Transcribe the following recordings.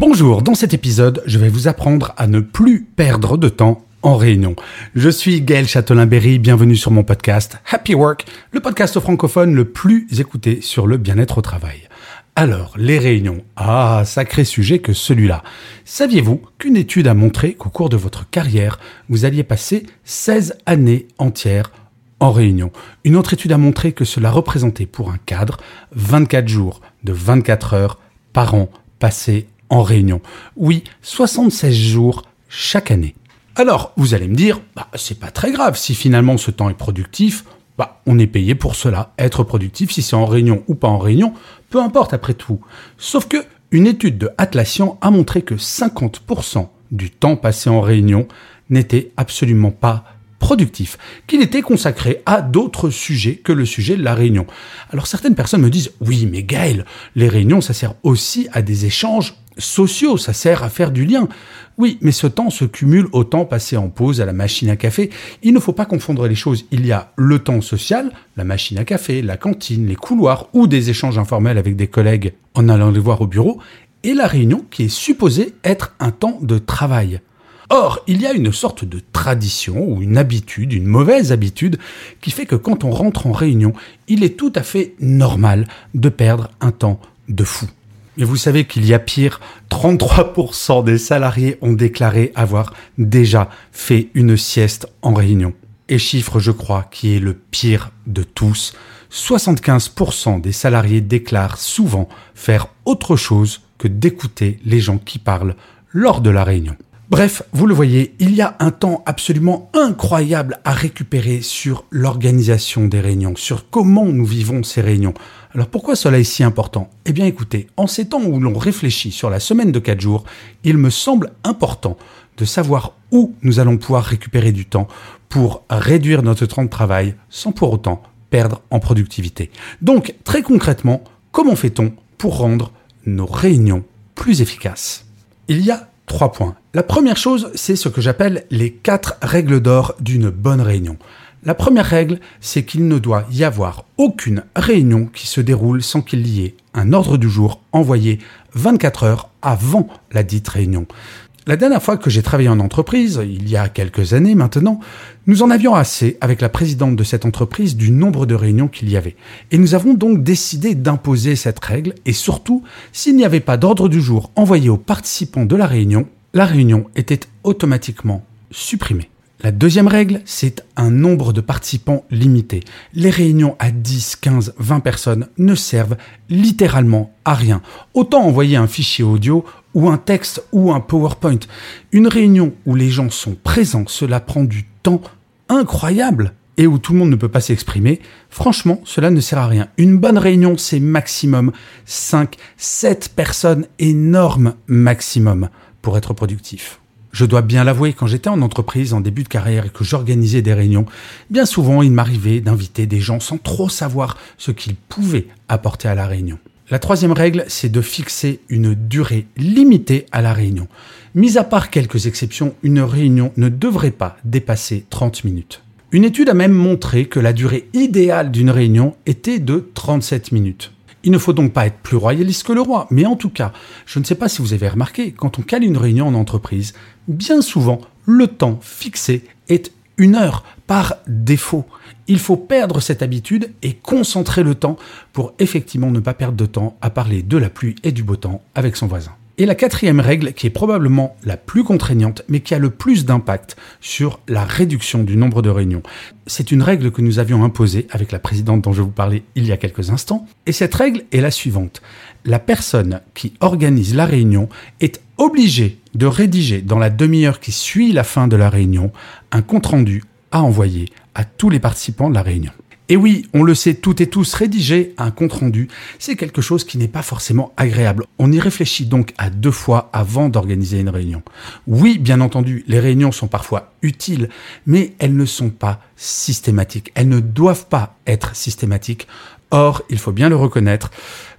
Bonjour, dans cet épisode, je vais vous apprendre à ne plus perdre de temps en réunion. Je suis Gaël Châtelain-Berry, bienvenue sur mon podcast Happy Work, le podcast francophone le plus écouté sur le bien-être au travail. Alors, les réunions. Ah, sacré sujet que celui-là. Saviez-vous qu'une étude a montré qu'au cours de votre carrière, vous alliez passer 16 années entières en réunion? Une autre étude a montré que cela représentait pour un cadre 24 jours de 24 heures par an passés en réunion. Oui, 76 jours chaque année. Alors, vous allez me dire, bah, c'est pas très grave si finalement ce temps est productif, bah, on est payé pour cela. Être productif, si c'est en réunion ou pas en réunion, peu importe après tout. Sauf que une étude de Atlassian a montré que 50% du temps passé en réunion n'était absolument pas productif, qu'il était consacré à d'autres sujets que le sujet de la réunion. Alors certaines personnes me disent, oui mais Gaël, les réunions ça sert aussi à des échanges sociaux, ça sert à faire du lien. Oui, mais ce temps se cumule au temps passé en pause à la machine à café. Il ne faut pas confondre les choses. Il y a le temps social, la machine à café, la cantine, les couloirs ou des échanges informels avec des collègues en allant les voir au bureau, et la réunion qui est supposée être un temps de travail. Or, il y a une sorte de tradition ou une habitude, une mauvaise habitude, qui fait que quand on rentre en réunion, il est tout à fait normal de perdre un temps de fou. Et vous savez qu'il y a pire, 33% des salariés ont déclaré avoir déjà fait une sieste en réunion. Et chiffre, je crois, qui est le pire de tous, 75% des salariés déclarent souvent faire autre chose que d'écouter les gens qui parlent lors de la réunion. Bref, vous le voyez, il y a un temps absolument incroyable à récupérer sur l'organisation des réunions, sur comment nous vivons ces réunions. Alors pourquoi cela est si important? Eh bien écoutez, en ces temps où l'on réfléchit sur la semaine de 4 jours, il me semble important de savoir où nous allons pouvoir récupérer du temps pour réduire notre temps de travail sans pour autant perdre en productivité. Donc très concrètement, comment fait-on pour rendre nos réunions plus efficaces? Il y a trois points. La première chose, c'est ce que j'appelle les quatre règles d'or d'une bonne réunion. La première règle, c'est qu'il ne doit y avoir aucune réunion qui se déroule sans qu'il y ait un ordre du jour envoyé 24 heures avant la dite réunion. La dernière fois que j'ai travaillé en entreprise, il y a quelques années maintenant, nous en avions assez avec la présidente de cette entreprise du nombre de réunions qu'il y avait. Et nous avons donc décidé d'imposer cette règle et surtout, s'il n'y avait pas d'ordre du jour envoyé aux participants de la réunion, la réunion était automatiquement supprimée. La deuxième règle, c'est un nombre de participants limité. Les réunions à 10, 15, 20 personnes ne servent littéralement à rien. Autant envoyer un fichier audio ou un texte ou un PowerPoint. Une réunion où les gens sont présents, cela prend du temps incroyable et où tout le monde ne peut pas s'exprimer, franchement, cela ne sert à rien. Une bonne réunion, c'est maximum 5, 7 personnes, énorme maximum pour être productif. Je dois bien l'avouer, quand j'étais en entreprise en début de carrière et que j'organisais des réunions, bien souvent il m'arrivait d'inviter des gens sans trop savoir ce qu'ils pouvaient apporter à la réunion. La troisième règle, c'est de fixer une durée limitée à la réunion. Mis à part quelques exceptions, une réunion ne devrait pas dépasser 30 minutes. Une étude a même montré que la durée idéale d'une réunion était de 37 minutes. Il ne faut donc pas être plus royaliste que le roi, mais en tout cas, je ne sais pas si vous avez remarqué, quand on cale une réunion en entreprise, bien souvent, le temps fixé est une heure par défaut. Il faut perdre cette habitude et concentrer le temps pour effectivement ne pas perdre de temps à parler de la pluie et du beau temps avec son voisin. Et la quatrième règle, qui est probablement la plus contraignante, mais qui a le plus d'impact sur la réduction du nombre de réunions, c'est une règle que nous avions imposée avec la présidente dont je vous parlais il y a quelques instants. Et cette règle est la suivante. La personne qui organise la réunion est obligée de rédiger dans la demi-heure qui suit la fin de la réunion un compte-rendu à envoyer à tous les participants de la réunion. Et oui, on le sait toutes et tous, rédiger un compte-rendu, c'est quelque chose qui n'est pas forcément agréable. On y réfléchit donc à deux fois avant d'organiser une réunion. Oui, bien entendu, les réunions sont parfois utiles, mais elles ne sont pas systématiques. Elles ne doivent pas être systématiques. Or, il faut bien le reconnaître,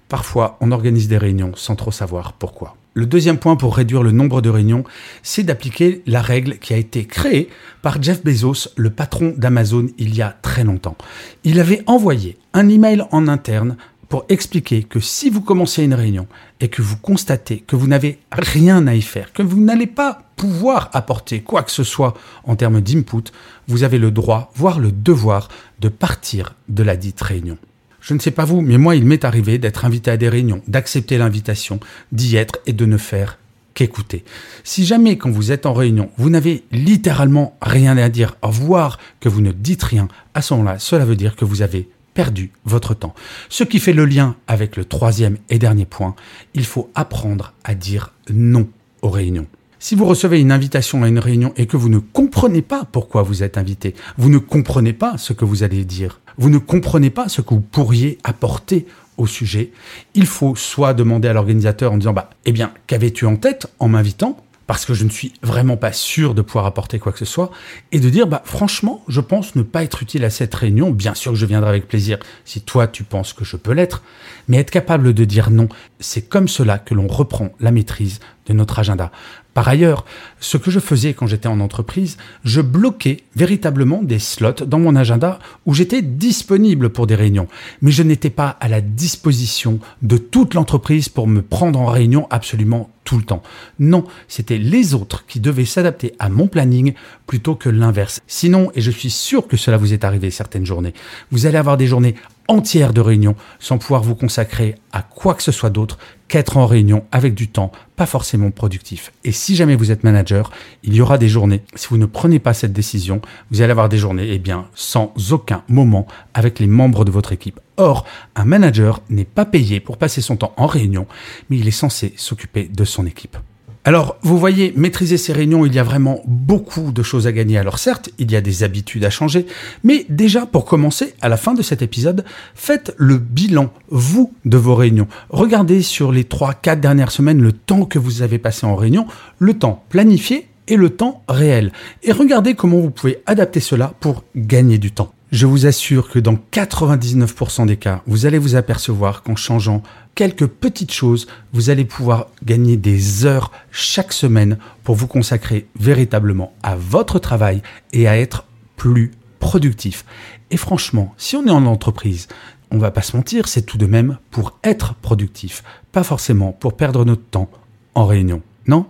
parfois on organise des réunions sans trop savoir pourquoi. Le deuxième point pour réduire le nombre de réunions, c'est d'appliquer la règle qui a été créée par Jeff Bezos, le patron d'Amazon, il y a très longtemps. Il avait envoyé un email en interne pour expliquer que si vous commencez une réunion et que vous constatez que vous n'avez rien à y faire, que vous n'allez pas pouvoir apporter quoi que ce soit en termes d'input, vous avez le droit, voire le devoir, de partir de la dite réunion. Je ne sais pas vous, mais moi, il m'est arrivé d'être invité à des réunions, d'accepter l'invitation, d'y être et de ne faire qu'écouter. Si jamais, quand vous êtes en réunion, vous n'avez littéralement rien à dire, voire que vous ne dites rien, à ce moment-là, cela veut dire que vous avez perdu votre temps. Ce qui fait le lien avec le troisième et dernier point, il faut apprendre à dire non aux réunions. Si vous recevez une invitation à une réunion et que vous ne comprenez pas pourquoi vous êtes invité, vous ne comprenez pas ce que vous allez dire, vous ne comprenez pas ce que vous pourriez apporter au sujet, il faut soit demander à l'organisateur en disant bah eh bien qu'avais-tu en tête en m'invitant? Parce que je ne suis vraiment pas sûr de pouvoir apporter quoi que ce soit, et de dire, bah, franchement, je pense ne pas être utile à cette réunion. Bien sûr que je viendrai avec plaisir si toi tu penses que je peux l'être, mais être capable de dire non, c'est comme cela que l'on reprend la maîtrise de notre agenda. Par ailleurs, ce que je faisais quand j'étais en entreprise, je bloquais véritablement des slots dans mon agenda où j'étais disponible pour des réunions, mais je n'étais pas à la disposition de toute l'entreprise pour me prendre en réunion absolument tout le temps. Non, c'était les autres qui devaient s'adapter à mon planning plutôt que l'inverse. Sinon, et je suis sûr que cela vous est arrivé certaines journées, vous allez avoir des journées entières de réunions sans pouvoir vous consacrer à quoi que ce soit d'autre qu'être en réunion avec du temps pas forcément productif. Et si jamais vous êtes manager, il y aura des journées, si vous ne prenez pas cette décision, vous allez avoir des journées, eh bien, sans aucun moment avec les membres de votre équipe. Or, un manager n'est pas payé pour passer son temps en réunion, mais il est censé s'occuper de son équipe. Alors, vous voyez, maîtriser ces réunions, il y a vraiment beaucoup de choses à gagner. Alors certes, il y a des habitudes à changer, mais déjà, pour commencer, à la fin de cet épisode, faites le bilan, vous, de vos réunions. Regardez sur les 3-4 dernières semaines le temps que vous avez passé en réunion, le temps planifié et le temps réel. Et regardez comment vous pouvez adapter cela pour gagner du temps. Je vous assure que dans 99% des cas, vous allez vous apercevoir qu'en changeant quelques petites choses, vous allez pouvoir gagner des heures chaque semaine pour vous consacrer véritablement à votre travail et à être plus productif. Et franchement, si on est en entreprise, on va pas se mentir, c'est tout de même pour être productif, pas forcément pour perdre notre temps en réunion. Non?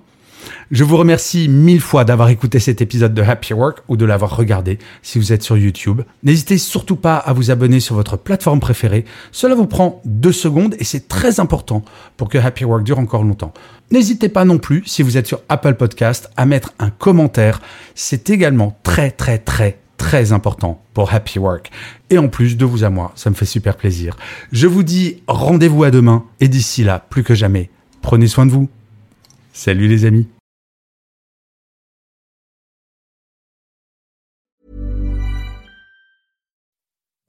Je vous remercie mille fois d'avoir écouté cet épisode de Happy Work ou de l'avoir regardé si vous êtes sur YouTube. N'hésitez surtout pas à vous abonner sur votre plateforme préférée. Cela vous prend deux secondes et c'est très important pour que Happy Work dure encore longtemps. N'hésitez pas non plus, si vous êtes sur Apple Podcast, à mettre un commentaire. C'est également très très très très important pour Happy Work. Et en plus, de vous à moi, ça me fait super plaisir. Je vous dis rendez-vous à demain et d'ici là, plus que jamais, prenez soin de vous. Salut les amis.